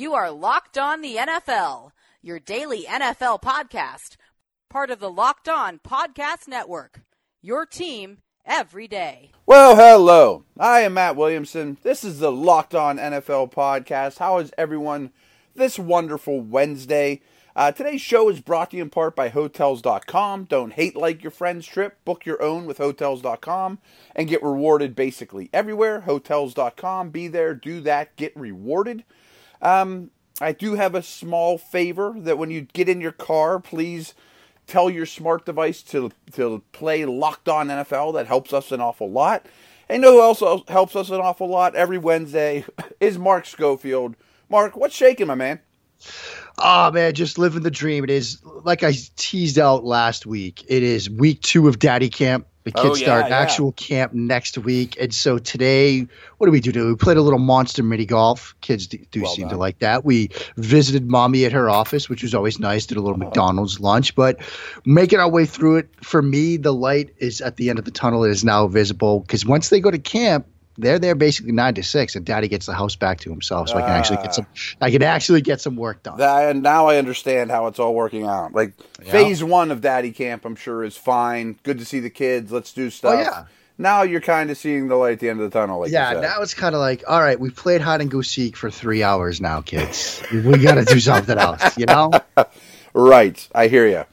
You are Locked On the NFL, your daily NFL podcast, part of the Locked On Podcast Network. Your team every day. Well, hello. I am Matt Williamson. This is the Locked On NFL podcast. How is everyone this wonderful Wednesday? Uh, today's show is brought to you in part by Hotels.com. Don't hate like your friend's trip. Book your own with Hotels.com and get rewarded basically everywhere. Hotels.com. Be there, do that, get rewarded. Um, I do have a small favor that when you get in your car, please tell your smart device to to play Locked On NFL. That helps us an awful lot. And you know who also helps us an awful lot every Wednesday is Mark Schofield. Mark, what's shaking, my man? Oh man, just living the dream. It is like I teased out last week. It is week two of Daddy Camp. The kids Oh, yeah, start yeah. actual camp next week, and so today, what do we do? Do we played a little monster mini golf. Kids do, do Well seem to like that. We visited mommy at her office, which was always nice. Did a little Uh-huh. McDonald's lunch, but making our way through it. For me, the light is at the end of the tunnel. It is now visible because once they go to camp, they're there basically nine to six, and Daddy gets the house back to himself, so I can actually Ah. get some. I can actually get some work done. That, and now I understand how it's all working out. Like Yeah. phase one of Daddy Camp, I'm sure is fine. Good to see the kids. Let's do stuff. Oh, yeah. Now you're kind of seeing the light at the end of the tunnel. Like yeah, you said. now it's kind of like, all right, we've played hide and go seek for three hours now, kids. we got to do something else, you know? Right, I hear you.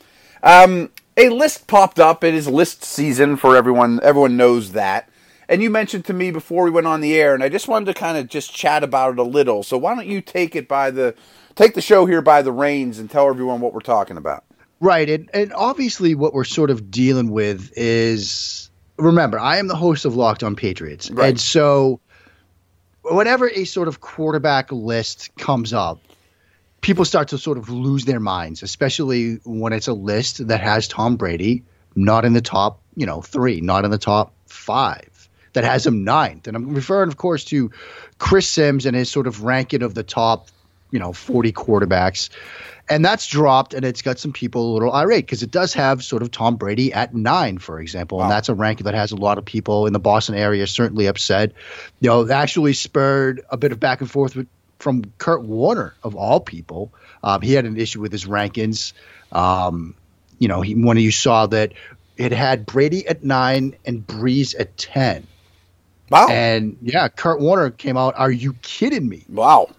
Um, a list popped up. It is list season for everyone. Everyone knows that. And you mentioned to me before we went on the air, and I just wanted to kind of just chat about it a little. So why don't you take it by the take the show here by the reins and tell everyone what we're talking about? Right, and and obviously what we're sort of dealing with is remember, I am the host of Locked On Patriots, Right. and so whenever a sort of quarterback list comes up, people start to sort of lose their minds, especially when it's a list that has Tom Brady not in the top, you know, three, not in the top five, that has him ninth. And I'm referring, of course, to Chris Sims and his sort of ranking of the top, you know, 40 quarterbacks. And that's dropped, and it's got some people a little irate because it does have sort of Tom Brady at nine, for example. And that's a ranking that has a lot of people in the Boston area certainly upset. You know, it actually spurred a bit of back and forth with, from Kurt Warner, of all people. Um, he had an issue with his rankings. Um, you know, he, when you saw that it had Brady at nine and Brees at 10. Wow, And yeah, Kurt Warner came out, Are you kidding me? wow.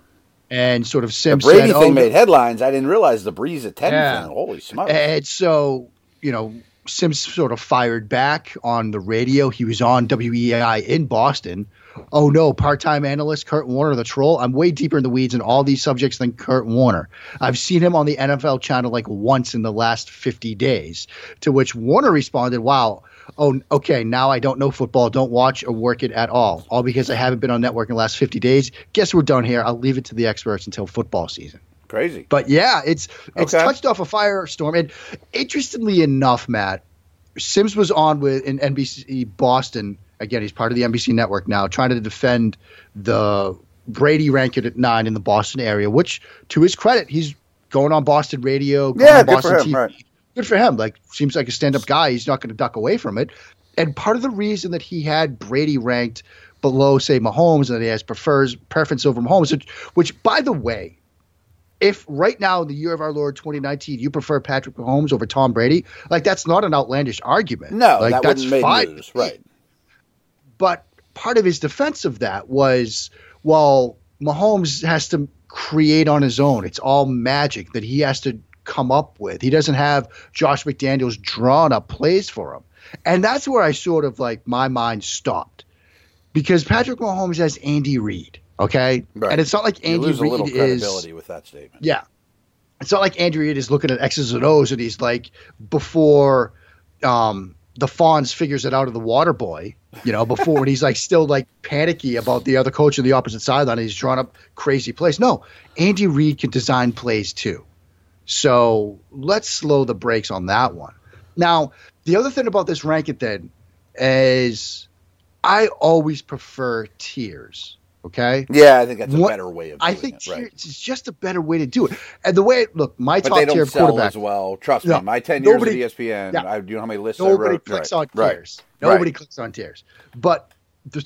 And sort of The Sims Brady said, thing "Oh, made headlines. I didn't realize the Brees at ten Yeah. thing. Holy smokes! And so, you know, Sims sort of fired back on the radio. He was on WEEI in Boston. Oh no, part-time analyst Kurt Warner, the troll. I'm way deeper in the weeds in all these subjects than Kurt Warner. I've seen him on the NFL channel like once in the last 50 days. To which Warner responded, "Wow, oh okay, now I don't know football, don't watch or work it at all, all because I haven't been on network in the last 50 days. Guess we're done here. I'll leave it to the experts until football season." Crazy. But yeah, it's it's Okay. touched off a firestorm. And interestingly enough, Matt Sims was on with in NBC Boston. Again, he's part of the NBC network now, trying to defend the Brady ranking at nine in the Boston area. Which, to his credit, he's going on Boston radio. Going Yeah, on Boston him, TV. right. Good for him. Like, seems like a stand-up guy. He's not going to duck away from it. And part of the reason that he had Brady ranked below, say, Mahomes, and that he has prefers preference over Mahomes, which, which by the way, if right now in the year of our Lord 2019 you prefer Patrick Mahomes over Tom Brady, like that's not an outlandish argument. No, like that that's fine. news. Right. But part of his defense of that was, well, Mahomes has to create on his own. It's all magic that he has to come up with. He doesn't have Josh McDaniels drawn up plays for him. And that's where I sort of like my mind stopped. Because Patrick Mahomes has Andy Reid, okay? Right. And it's not like Andy lose a Reid little is credibility with that statement. yeah. It's not like Andy Reid is looking at X's and O's and he's like, before um, the Fonz figures it out of the water boy, you know, before when he's like still like panicky about the other coach on the opposite sideline and he's drawn up crazy plays. No, Andy Reid can design plays too. So let's slow the brakes on that one. Now, the other thing about this ranking then is I always prefer tiers. Okay. Yeah, I think that's a What- better way of. I think it, tiers right. is just a better way to do it. And the way, look, my But top tier don't of sell quarterback, as well. Trust No, me, my ten years nobody- at E ESPN, yeah. I do you know how many lists I nobody wrote. clicks right. on right. tiers. Nobody clicks on tiers. But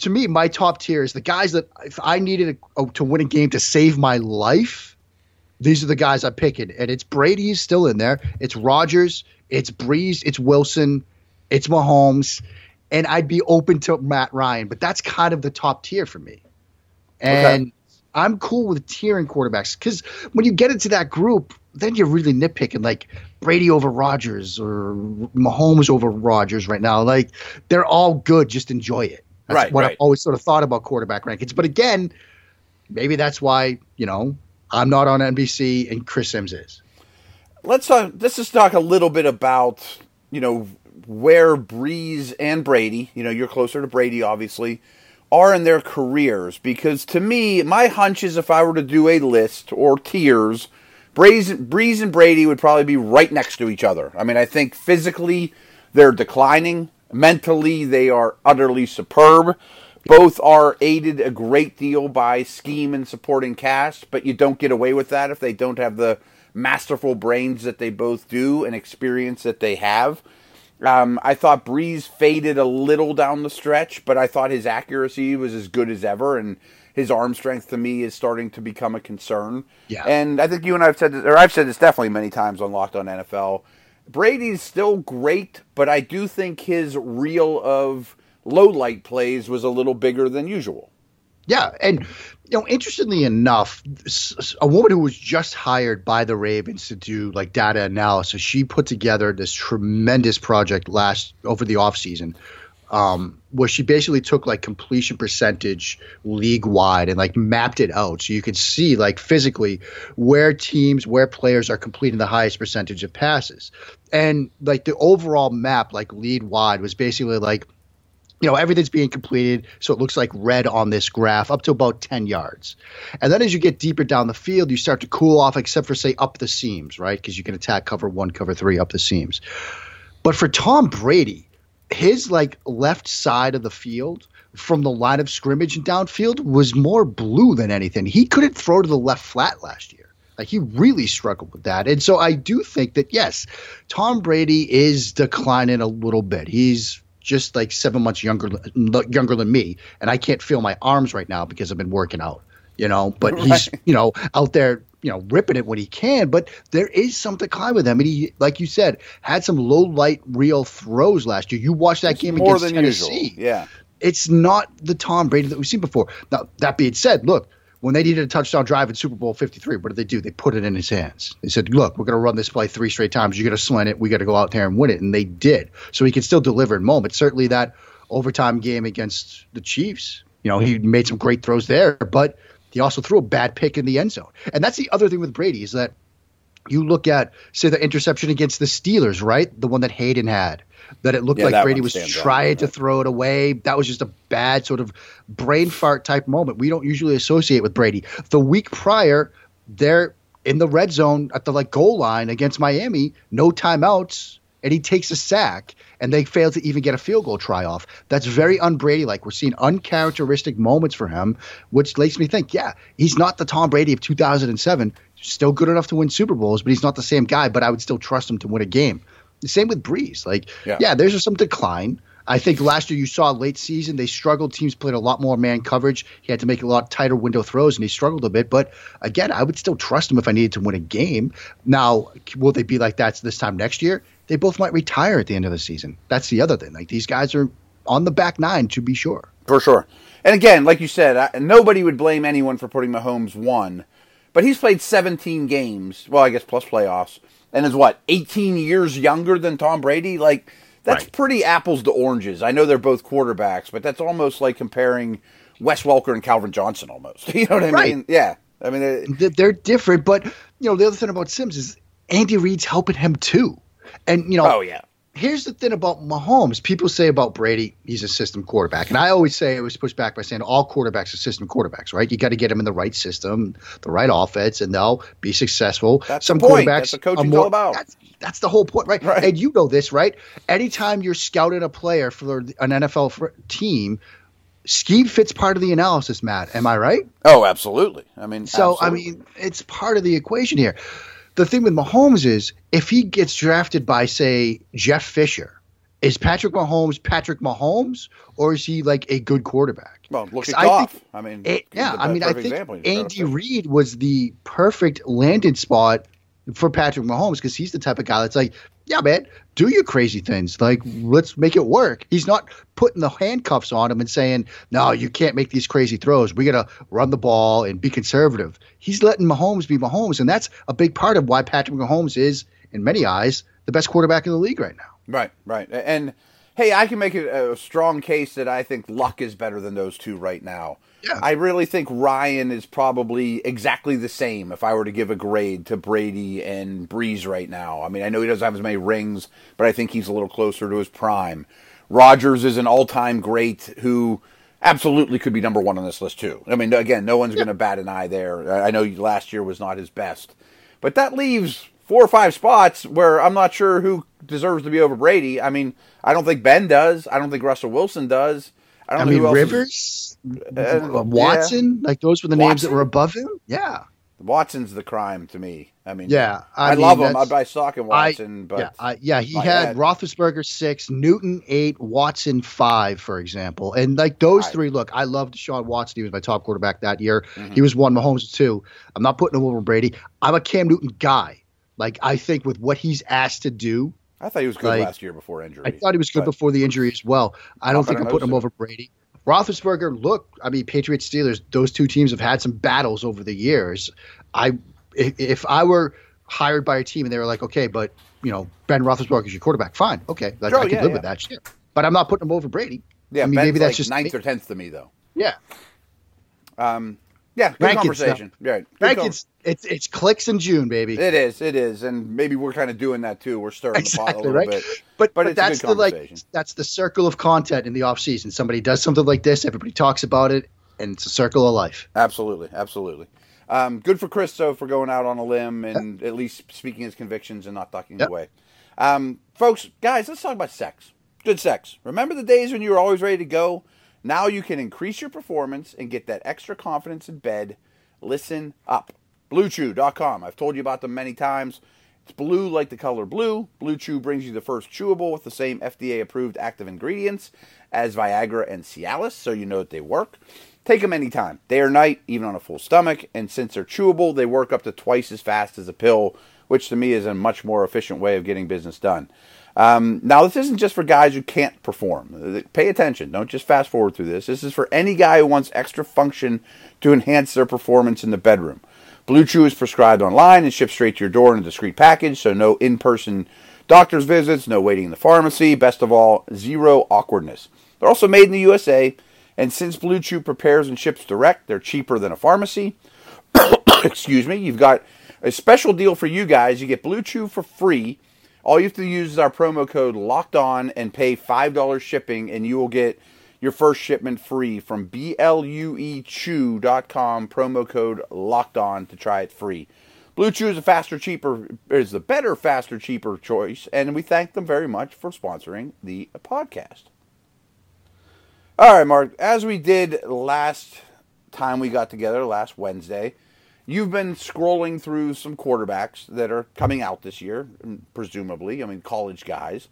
to me, my top tier is the guys that if I needed a, oh, to win a game to save my life, these are the guys I'm picking. And it's Brady is still in there. It's Rodgers. it's Brees, it's Wilson, it's Mahomes, and I'd be open to Matt Ryan, but that's kind of the top tier for me. And okay. I'm cool with tiering quarterbacks because when you get into that group, then you're really nitpicking like Brady over Rodgers or Mahomes over Rodgers right now. Like they're all good. Just enjoy it. That's right, what right. I've always sort of thought about quarterback rankings. But again, maybe that's why you know I'm not on NBC and Chris Sims is. Let's uh, let's just talk a little bit about you know where Brees and Brady. You know, you're closer to Brady, obviously, are in their careers because to me, my hunch is if I were to do a list or tiers. Brees, Brees and Brady would probably be right next to each other. I mean, I think physically they're declining. Mentally, they are utterly superb. Both are aided a great deal by scheme and supporting cast, but you don't get away with that if they don't have the masterful brains that they both do and experience that they have. Um, I thought Brees faded a little down the stretch, but I thought his accuracy was as good as ever, and his arm strength to me is starting to become a concern. Yeah. And I think you and I have said this, or I've said this definitely many times on Locked On NFL. Brady's still great, but I do think his reel of low light plays was a little bigger than usual. Yeah, and you know, interestingly enough, a woman who was just hired by the Ravens to do like data analysis, she put together this tremendous project last over the offseason um, where she basically took like completion percentage league wide and like mapped it out so you could see like physically where teams where players are completing the highest percentage of passes and like the overall map like lead wide was basically like you know everything's being completed so it looks like red on this graph up to about 10 yards. And then as you get deeper down the field you start to cool off except for say up the seams right? Because you can attack cover one cover three up the seams. But for tom brady his like left side of the field from the line of scrimmage and downfield was more blue than anything. He couldn't throw to the left flat last year. Like he really struggled with that. And so i do think that yes tom brady is declining a little bit. He's just like seven months younger younger than me, and I can't feel my arms right now because I've been working out. You know, but right. he's you know out there you know ripping it when he can. But there is some decline with him, and he, like you said, had some low light real throws last year. You watched that it's game against Tennessee. Usual. Yeah, it's not the Tom Brady that we've seen before. Now that being said, look, when they needed a touchdown drive in Super Bowl 53, what did they do? They put it in his hands. They said, look, we're going to run this play three straight times. You're going to slant it. We got to go out there and win it. And they did. So he could still deliver in moments. Certainly that overtime game against the Chiefs, you know, he made some great throws there, but he also threw a bad pick in the end zone. And that's the other thing with Brady is that you look at, say, the interception against the Steelers, right? The one that Haden had that it looked yeah, like Brady was trying to throw it away. That was just a bad sort of brain fart type moment. We don't usually associate with Brady. The week prior, they're in the red zone at the like goal line against Miami, no timeouts, and he takes a sack, and they fail to even get a field goal try off. That's very un-Brady like. We're seeing uncharacteristic moments for him, which makes me think, yeah, he's not the Tom Brady of 2007. Still good enough to win Super Bowls, but he's not the same guy. But I would still trust him to win a game. The same with Brees. Like, yeah, yeah there's just some decline. I think last year you saw late season they struggled. Teams played a lot more man coverage. He had to make a lot tighter window throws, and he struggled a bit. But again, I would still trust him if I needed to win a game. Now, will they be like that this time next year? They both might retire at the end of the season. That's the other thing. Like these guys are on the back nine to be sure. For sure. And again, like you said, I, nobody would blame anyone for putting Mahomes one, but he's played 17 games. Well, I guess plus playoffs and is what 18 years younger than Tom Brady. Like that's right. pretty apples to oranges. I know they're both quarterbacks, but that's almost like comparing Wes Welker and Calvin Johnson almost. You know what I right. mean? Yeah. I mean it, they're different, but you know the other thing about Sims is Andy Reid's helping him too, and you know. Oh yeah here's the thing about Mahomes. People say about Brady, he's a system quarterback. And I always say, I was pushed back by saying all quarterbacks are system quarterbacks, right? You got to get them in the right system, the right offense, and they'll be successful. That's Some the point. quarterbacks That's the coaching's more, all about. That's, that's, the whole point, right? right? And you know this, right? Anytime you're scouting a player for an NFL team, scheme fits part of the analysis, Matt. Am I right? Oh, absolutely. I mean, so absolutely. I mean, it's part of the equation here. The thing with Mahomes is if he gets drafted by, say, Jeff Fisher, is Patrick Mahomes Patrick Mahomes or is he like a good quarterback? Well, look at I Goff. think I mean, It, yeah, I mean, I think example. He's a Andy Reid was the perfect landing spot for Patrick Mahomes because he's the type of guy that's like, yeah, man, do your crazy things. Like, let's make it work. He's not putting the handcuffs on him and saying, no, you can't make these crazy throws. We got to run the ball and be conservative. He's letting Mahomes be Mahomes. And that's a big part of why Patrick Mahomes is, in many eyes, the best quarterback in the league right now. Right, right. And hey, I can make a, a strong case that I think Luck is better than those two right now. Yeah. I really think Ryan is probably exactly the same if I were to give a grade to Brady and Brees right now. I mean, I know he doesn't have as many rings, but I think he's a little closer to his prime. Rodgers is an all time great who absolutely could be number one on this list, too. I mean, again, no one's going to bat an eye there. I know last year was not his best. But that leaves four or five spots where I'm not sure who deserves to be over Brady. I mean, I don't think Ben does. I don't think Russell Wilson does. I don't I know mean, who else is- Rivers, Uh, Watson, like those were the names that were above him. Yeah. Watson's the crime to me. I mean, Yeah, I, I mean, love him. I buy stock in Watson, but yeah, I, yeah, he had bad. Roethlisberger six, Newton eight, Watson five, for example, and like those three. Look, I loved Sean Watson. He was my top quarterback that year. Mm-hmm. He was one. Mahomes two. I'm not putting him over Brady. I'm a Cam Newton guy. Like I think with what he's asked to do, I thought he was good like, last year before injury. I thought he was good before the injury as well. I don't think I'm putting him over Brady. Roethlisberger, look, I mean, Patriots Steelers, those two teams have had some battles over the years. I, if, I were hired by a team and they were like, okay, but you know, Ben Roethlisberger is your quarterback, fine, okay, like, Sure, I can yeah, live yeah. with that shit. But I'm not putting him over Brady. Yeah, I mean, Ben's maybe that's like just ninth me. or tenth to me though. Yeah, um, Yeah, good conversation. Right, Frank, it's it's it's clicks in June, baby. It is, it is, and maybe we're kind of doing that too. We're stirring the pot a Exactly little right. bit. But, But but, that's the like that's the circle of content in the off season. Somebody does something like this, everybody talks about it, and it's a circle of life. Absolutely, absolutely. Um, good for Chris though for going out on a limb and at least speaking his convictions and not ducking Yep. away. Um, folks, guys, let's talk about sex. Good sex. Remember the days when you were always ready to go? Now you can increase your performance and get that extra confidence in bed. Listen up. BlueChew.com. I've told you about them many times. It's blue like the color blue. Blue Chew brings you the first chewable with the same FDA approved active ingredients as Viagra and Cialis, so you know that they work. Take them anytime, day or night, even on a full stomach. And since they're chewable, they work up to twice as fast as a pill, which to me is a much more efficient way of getting business done. Um, now, this isn't just for guys who can't perform. Pay attention. Don't just fast forward through this. This is for any guy who wants extra function to enhance their performance in the bedroom. Blue Chew is prescribed online and shipped straight to your door in a discreet package, so no in person doctor's visits, no waiting in the pharmacy. Best of all, zero awkwardness. They're also made in the USA, and since Blue Chew prepares and ships direct, they're cheaper than a pharmacy. Excuse me. You've got a special deal for you guys. You get Blue Chew for free. All you have to use is our promo code locked on and pay $5 shipping, and you will get your first shipment free from bluechew.com. Promo code locked on to try it free. Blue Chew is a faster, cheaper, is the better, faster, cheaper choice, and we thank them very much for sponsoring the podcast. All right, Mark, as we did last time we got together, last Wednesday, you've been scrolling through some quarterbacks that are coming out this year, presumably. I mean, college guys.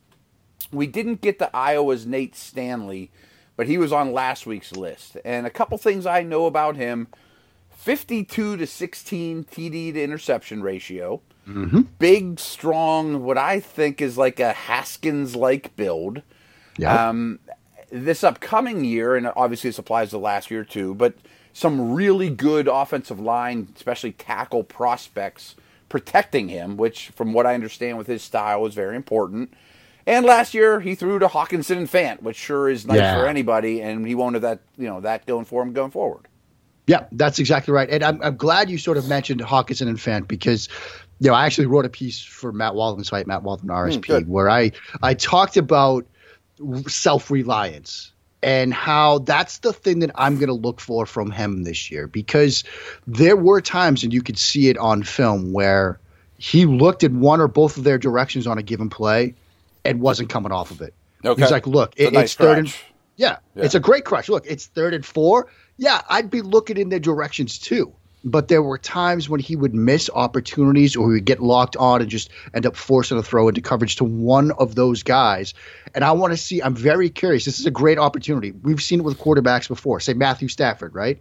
We didn't get to Iowa's Nate Stanley, but he was on last week's list. And a couple things I know about him 52 to 16 TD to interception ratio. Big, strong, what I think is like a Haskins like build. Yeah. Um, this upcoming year, and obviously this applies to last year too, but some really good offensive line, especially tackle prospects protecting him, which, from what I understand with his style, is very important. And last year he threw to Hockenson and Fant, which sure is nice Yeah. for anybody, and he won't have that you know that going for him going forward. Yeah, that's exactly right. And I'm, I'm glad you sort of mentioned Hockenson and Fant because, you know, I actually wrote a piece for Matt Waldman's site, Matt Waldman RSP, hmm, good. where I, I talked about self reliance and how that's the thing that I'm going to look for from him this year because there were times, and you could see it on film, where he looked at one or both of their directions on a given play and wasn't coming off of it. Okay. He's like, look, It's it- nice it's third and yeah, Yeah. it's a great crush. Look, it's third and four. Yeah, I'd be looking in their directions too. But there were times when he would miss opportunities or he would get locked on and just end up forcing a throw into coverage to one of those guys. And I want to see, I'm very curious. This is a great opportunity. We've seen it with quarterbacks before, say Matthew Stafford, right?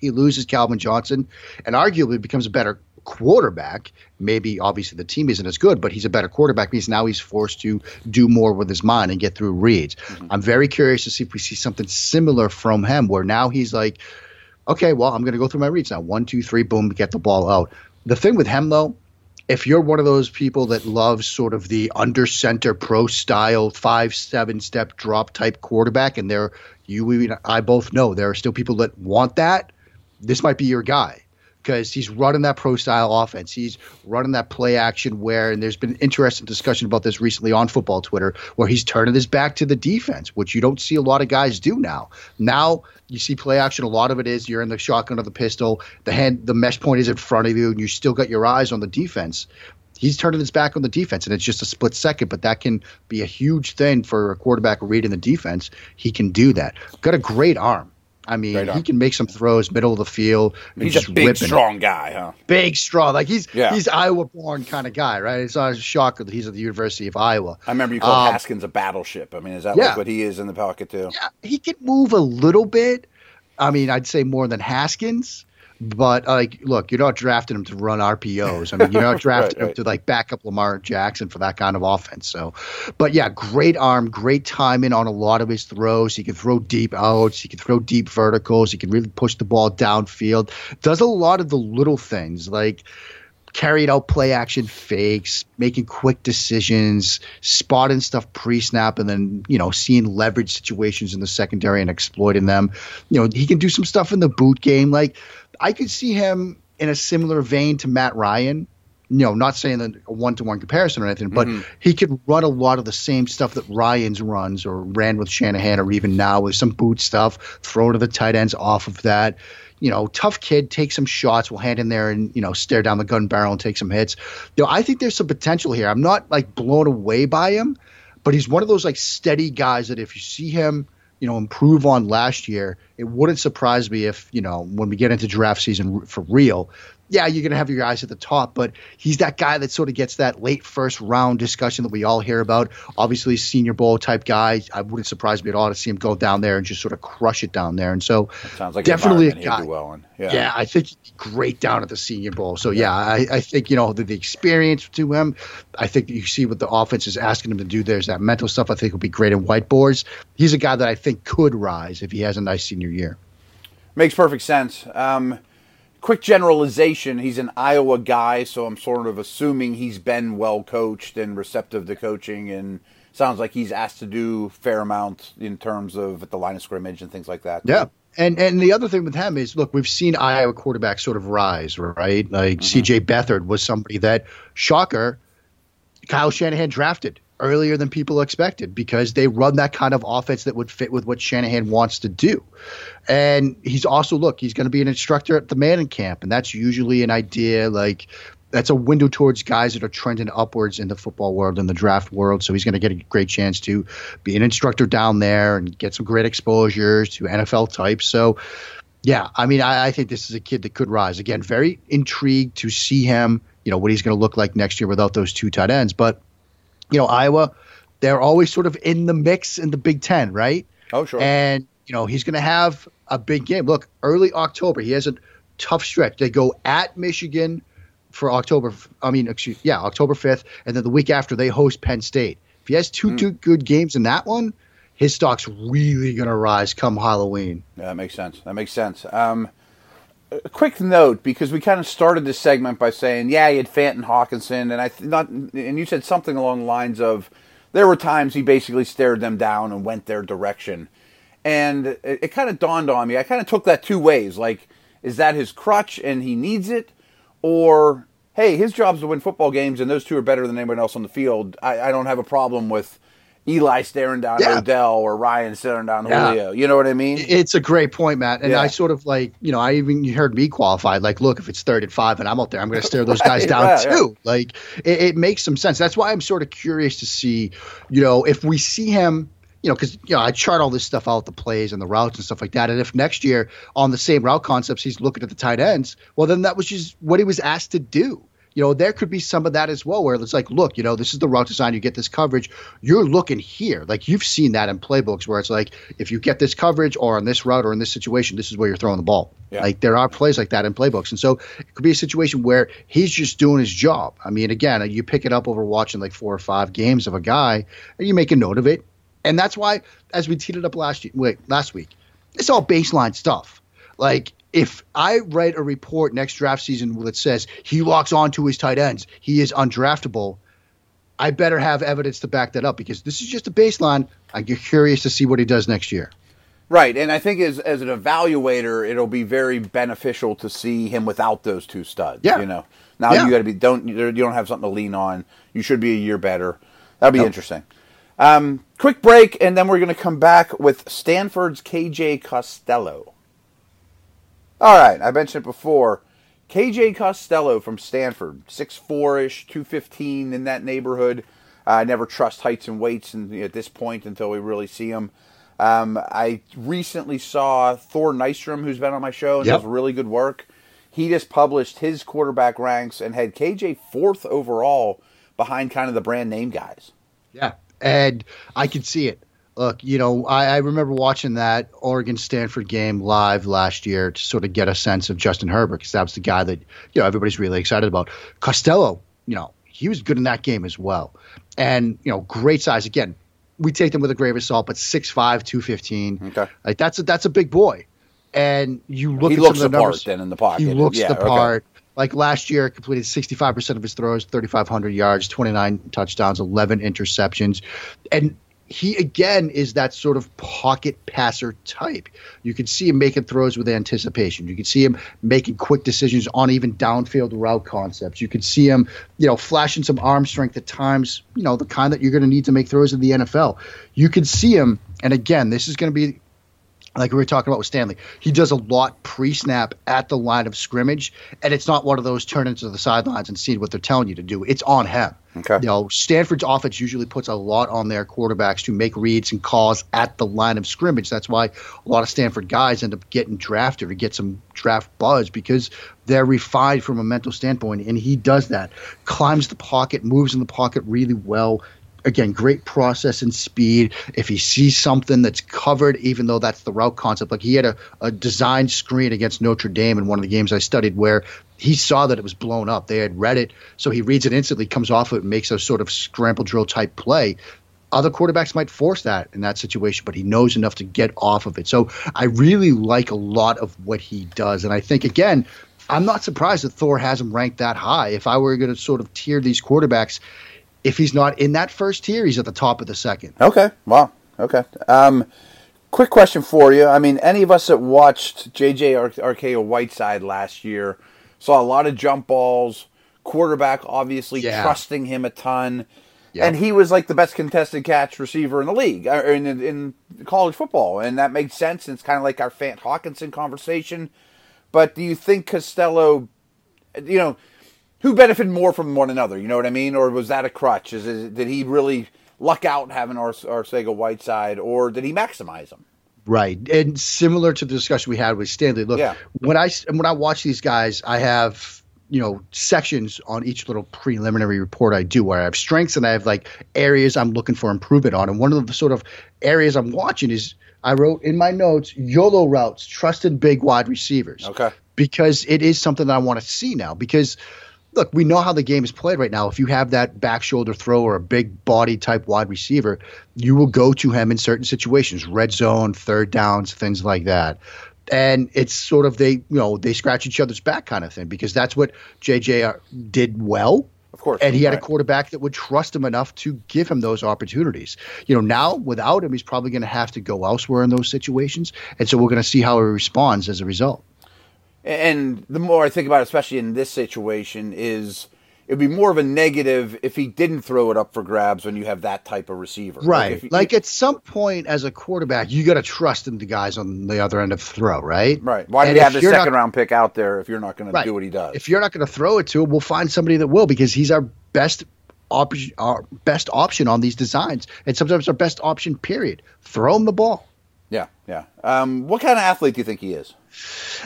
He loses Calvin Johnson and arguably becomes a better quarterback. Maybe obviously the team isn't as good, but he's a better quarterback because now he's forced to do more with his mind and get through reads. Mm-hmm. I'm very curious to see if we see something similar from him where now he's like, okay, well, I'm going to go through my reads now. One, two, three, boom, get the ball out. The thing with him, though, if you're one of those people that loves sort of the under center pro style five seven step drop type quarterback, and there you I both know there are still people that want that. This might be your guy because he's running that pro style offense. He's running that play action where, and there's been interesting discussion about this recently on football Twitter, where he's turning his back to the defense, which you don't see a lot of guys do now. Now you see play action. A lot of it is you're in the shotgun of the pistol. The hand, the mesh point is in front of you, and you still got your eyes on the defense. He's turning his back on the defense, and it's just a split second, but that can be a huge thing for a quarterback reading the defense. He can do that. Got a great arm. I mean, he can make some throws middle of the field. He's just a big, strong guy, huh? Big, strong. Like he's yeah. he's Iowa-born kind of guy, right? It's not a shocker that he's at the University of Iowa. I remember you called um, Haskins a battleship. I mean, is that yeah. like what he is in the pocket too? Yeah, he can move a little bit. I mean, I'd say more than Haskins. But like, look, you're not drafting him to run RPOs. I mean, you're not drafting right, right. him to like back up Lamar Jackson for that kind of offense. So, but yeah, great arm, great timing on a lot of his throws. He can throw deep outs. He can throw deep verticals. He can really push the ball downfield. Does a lot of the little things like carried out play action fakes, making quick decisions, spotting stuff pre snap, and then, you know, seeing leverage situations in the secondary and exploiting them. You know, he can do some stuff in the boot game. Like, I could see him in a similar vein to Matt Ryan. You know, not saying that a one to one comparison or anything, but mm-hmm. he could run a lot of the same stuff that Ryan's runs or ran with Shanahan or even now with some boot stuff, throw to the tight ends off of that. You know, tough kid, take some shots, will hand in there and, you know, stare down the gun barrel and take some hits. You know, I think there's some potential here. I'm not like blown away by him, but he's one of those like steady guys that if you see him – you know, improve on last year, it wouldn't surprise me if, you know, when we get into draft season for real, yeah, you're going to have your guys at the top, but he's that guy that sort of gets that late first round discussion that we all hear about. Obviously, Senior Bowl type guy. I wouldn't surprise me at all to see him go down there and just sort of crush it down there. And so, sounds like definitely a guy. Well yeah. yeah, I think great down at the Senior Bowl. So yeah, I, I think you know the, the, experience to him. I think you see what the offense is asking him to do. There's that mental stuff. I think will be great in whiteboards. He's a guy that I think could rise if he has a nice senior year. Makes perfect sense. Um, quick generalization he's an iowa guy so i'm sort of assuming he's been well coached and receptive to coaching and sounds like he's asked to do fair amount in terms of at the line of scrimmage and things like that. Yeah. And and the other thing with him is look we've seen iowa quarterbacks sort of rise right? Like mm-hmm. cj beathard was somebody that shocker kyle shanahan drafted earlier than people expected because they run that kind of offense that would fit with what Shanahan wants to do. And he's also look, he's going to be an instructor at the Manning camp, and that's usually an idea like that's a window towards guys that are trending upwards in the football world and the draft world. So he's going to get a great chance to be an instructor down there and get some great exposures to NFL types. So, yeah, I mean, I, I think this is a kid that could rise. Again, very intrigued to see him, you know, what he's going to look like next year without those two tight ends. But you know, Iowa, they're always sort of in the mix in the Big Ten, right? Oh, sure. And, you know, he's going to have a big game. Look, early October, he has a tough stretch. They go at Michigan for October, I mean, excuse, yeah, October 5th. And then the week after, they host Penn State. If he has two, mm. two good games in that one, his stock's really going to rise come Halloween. Yeah, that makes sense. That makes sense. Um, a quick note because we kind of started this segment by saying, yeah, he had Fanton Hockenson, and I th- not, and you said something along the lines of, there were times he basically stared them down and went their direction, and it, it kind of dawned on me. I kind of took that two ways. Like, is that his crutch and he needs it, or hey, his job's to win football games, and those two are better than anyone else on the field. I, I don't have a problem with Eli staring down yeah. Odell or Ryan staring down yeah. Julio. You know what I mean? It's a great point, Matt. And yeah. I sort of like, you know, I even you heard me qualified. Like, look, if it's third and five and I'm out there, I'm going to stare those guys down right, too. Like, it, it, makes some sense. That's why I'm sort of curious to see, you know, if we see him you know, because you know I chart all this stuff out, the plays and the routes and stuff like that. And if next year on the same route concepts he's looking at the tight ends, well then that was just what he was asked to do. You know, there could be some of that as well, where it's like, look, you know, this is the route design. You get this coverage. You're looking here, like you've seen that in playbooks, where it's like, if you get this coverage or on this route or in this situation, this is where you're throwing the ball. Yeah. Like there are plays like that in playbooks, and so it could be a situation where he's just doing his job. I mean, again, you pick it up over watching like four or five games of a guy, and you make a note of it, and that's why, as we teed it up last wait, last week, it's all baseline stuff. Like if I write a report next draft season that says he locks on to his tight ends, he is undraftable. I better have evidence to back that up because this is just a baseline. I get curious to see what he does next year. Right, and I think as as an evaluator, it'll be very beneficial to see him without those two studs. Yeah. you know, now Yeah. you got to be don't you don't have something to lean on. You should be a year better. That'll be Nope. interesting. Um, quick break, and then we're going to come back with Stanford's KJ Costello. All right, I mentioned it before. KJ Costello from Stanford, 6'4 ish, 215 in that neighborhood. I never trust heights and weights and, at this point until we really see them. Um, I recently saw Thor Nystrom, who's been on my show and Yep. does really good work. He just published his quarterback ranks and had KJ fourth overall behind kind of the brand name guys. Yeah, and I can see it. Look, you know, I, I remember watching that Oregon Stanford game live last year to sort of get a sense of Justin Herbert because that was the guy that you know everybody's really excited about. Costello, you know, he was good in that game as well, and you know, great size. Again, we take them with a grain of salt, but 6'5", 215. Okay. like that's a that's a big boy, and you look. he at looks some of the the part numbers, then in the pocket. he looks Yeah, the okay. part. Like last year, completed 65% of his throws, 3,500 yards, 29 touchdowns, 11 interceptions. And he, again, is that sort of pocket passer type. You can see him making throws with anticipation. You can see him making quick decisions on even downfield route concepts. You can see him, you know, flashing some arm strength at times, you know, the kind that you're going to need to make throws in the NFL. You can see him, and again, this is going to be like we were talking about with Stanley, he does a lot pre-snap at the line of scrimmage, and it's not one of those turn into the sidelines and see what they're telling you to do. It's on him. Okay. You know, Stanford's offense usually puts a lot on their quarterbacks to make reads and calls at the line of scrimmage. That's why a lot of Stanford guys end up getting drafted or get some draft buzz because they're refined from a mental standpoint, and he does that. Climbs the pocket, moves in the pocket really well again, great process and speed. If he sees something that's covered, even though that's the route concept, like he had a, a design screen against Notre Dame in one of the games I studied where he saw that it was blown up. They had read it, so he reads it instantly, comes off of it, makes a sort of scramble drill type play. Other quarterbacks might force that in that situation, but he knows enough to get off of it. So I really like a lot of what he does. And I think, again, I'm not surprised that Thor has him ranked that high. If I were going to sort of tier these quarterbacks, if he's not in that first tier, he's at the top of the second. Okay. Wow. Okay. Um, quick question for you. I mean, any of us that watched JJ Ar- Arcega Whiteside last year saw a lot of jump balls. Quarterback obviously Yeah. trusting him a ton, Yep. and he was like the best contested catch receiver in the league or in in college football, and that makes sense. It's kind of like our Fant Hockenson conversation. But do you think Costello, you know, who benefited more from one another? You know what I mean? Or was that a crutch? Is it, did he really luck out having Ar- Arcega Whiteside, or did he maximize him? Right, and similar to the discussion we had with Stanley. Look, Yeah. when I when I watch these guys, I have you know sections on each little preliminary report I do where I have strengths and I have like areas I'm looking for improvement on. And one of the sort of areas I'm watching is I wrote in my notes YOLO routes, trusted big wide receivers. Okay. because it is something that I want to see now. Because look, we know how the game is played right now. If you have that back shoulder throw or a big body type wide receiver, you will go to him in certain situations, red zone, third downs, things like that. And it's sort of they, you know, they scratch each other's back kind of thing because that's what JJ uh, did well. Of course. And he had a quarterback that would trust him enough to give him those opportunities. You know, now without him, he's probably going to have to go elsewhere in those situations. And so we're going to see how he responds as a result. And the more I think about it, especially in this situation, is it'd be more of a negative if he didn't throw it up for grabs when you have that type of receiver. Right. you- Like at some point as a quarterback, you got to trust in the guys on the other end of the throw, right? right. Why do you have the you're not- second round pick out there if you're not going Right. to do what he does? If you're not going to throw it to him, we'll find somebody that will because he's our best op- our best option on these designs, and sometimes our best option. Period. Throw him the ball. Yeah, yeah. Um, what kind of athlete do you think he is?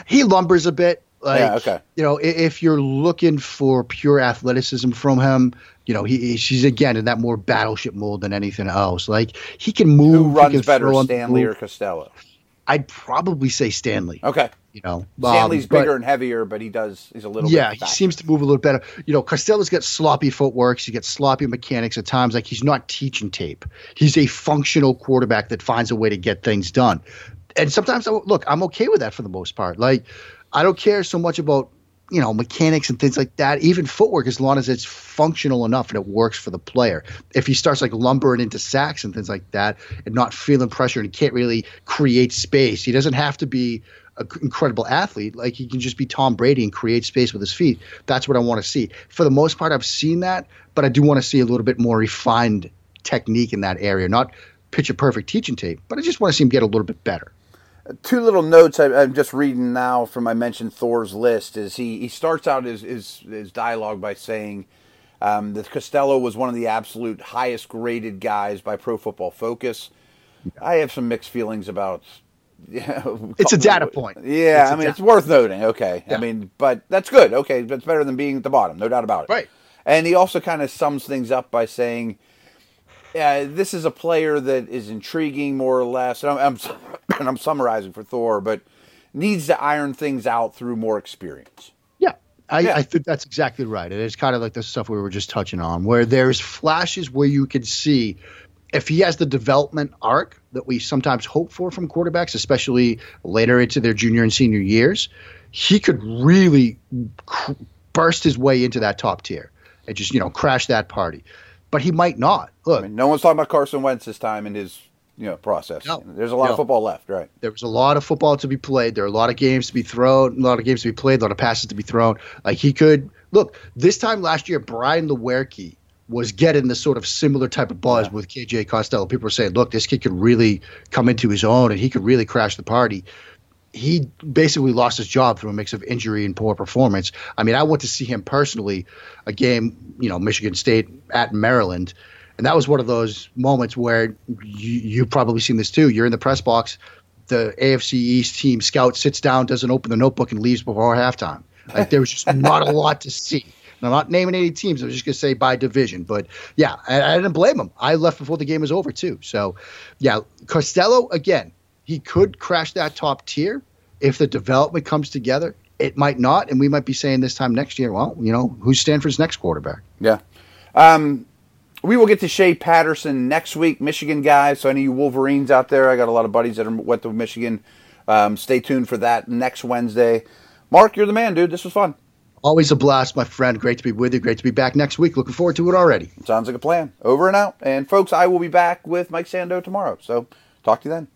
He lumbers a bit. Like, Yeah, okay. You know, if you're looking for pure athleticism from him, you know, he he- she's again in that more battleship mold than anything else. Like he can move. Who runs better, throw on the Stanley or. Costello? I'd probably say Stanley. Okay. You know, Stanley's Um, but- bigger and heavier, but he does. He's a little. yeah, bit he seems to move a little better. You know, Costello's got sloppy footwork. He's got sloppy mechanics at times. Like he's not teaching tape. He's a functional quarterback that finds a way to get things done. And sometimes, I, look, I'm okay with that for the most part. Like, I don't care so much about you know mechanics and things like that. Even footwork, as long as it's functional enough and it works for the player. If he starts like lumbering into sacks and things like that, and not feeling pressure and can't really create space, he doesn't have to be an incredible athlete. Like he can just be Tom Brady and create space with his feet. That's what I want to see. For the most part, I've seen that, but I do want to see a little bit more refined technique in that area. Not picture perfect teaching tape, but I just want to see him get a little bit better. Two little notes I, I'm just reading now from I mentioned Thor's list is he he starts out his his, his dialogue by saying um, that Costello was one of the absolute highest graded guys by Pro Football Focus. I have some mixed feelings about. It's a data point. Yeah, It's I mean it's worth noting. Okay, I mean, but that's good. Okay, that's better than being at the bottom, no doubt about it. Right. And he also kind of sums things up by saying, uh, "This is a player that is intriguing, more or less." And I'm, I'm and I'm summarizing for Thor, but needs to iron things out through more experience. Yeah. I, Yeah. I think that's exactly right. It is kind of like the stuff we were just touching on, where there's flashes where you can see if he has the development arc that we sometimes hope for from quarterbacks, especially later into their junior and senior years, he could really cr- burst his way into that top tier and just, you know, crash that party. But he might not. Look, I mean, no one's talking about Carson Wentz this time in his you know process. No. There's a lot No. of football left, right? There was a lot of football to be played. There are a lot of games to be thrown, a lot of games to be played, a lot of passes to be thrown. Like he could look this time last year, Brian Lewerke was getting the sort of similar type of buzz with KJ Costello. People were saying, "Look, this kid could really come into his own, and he could really crash the party." He basically lost his job through a mix of injury and poor performance. I mean, I went to see him personally, a game, you know, Michigan State at Maryland, and that was one of those moments where you, you've probably seen this too. You're in the press box, the AFC East team scout sits down, doesn't open the notebook, and leaves before halftime. Like there was just not a lot to see. And I'm not naming any teams. I'm just gonna say by division. But yeah, I, I didn't blame him. I left before the game was over too. So yeah, Costello again, he could crash that top tier if the development comes together. It might not, and we might be saying this time next year. Well, you know, who's Stanford's next quarterback? Yeah. Um, we will get to Shea Patterson next week, Michigan guys. So any you Wolverines out there, I got a lot of buddies that are went to Michigan. Um, stay tuned for that next Wednesday. Mark, you're the man, dude. This was fun. Always a blast, my friend. Great to be with you. Great to be back next week. Looking forward to it already. Sounds like a plan. Over and out. And folks, I will be back with Mike Sando tomorrow. So talk to you then.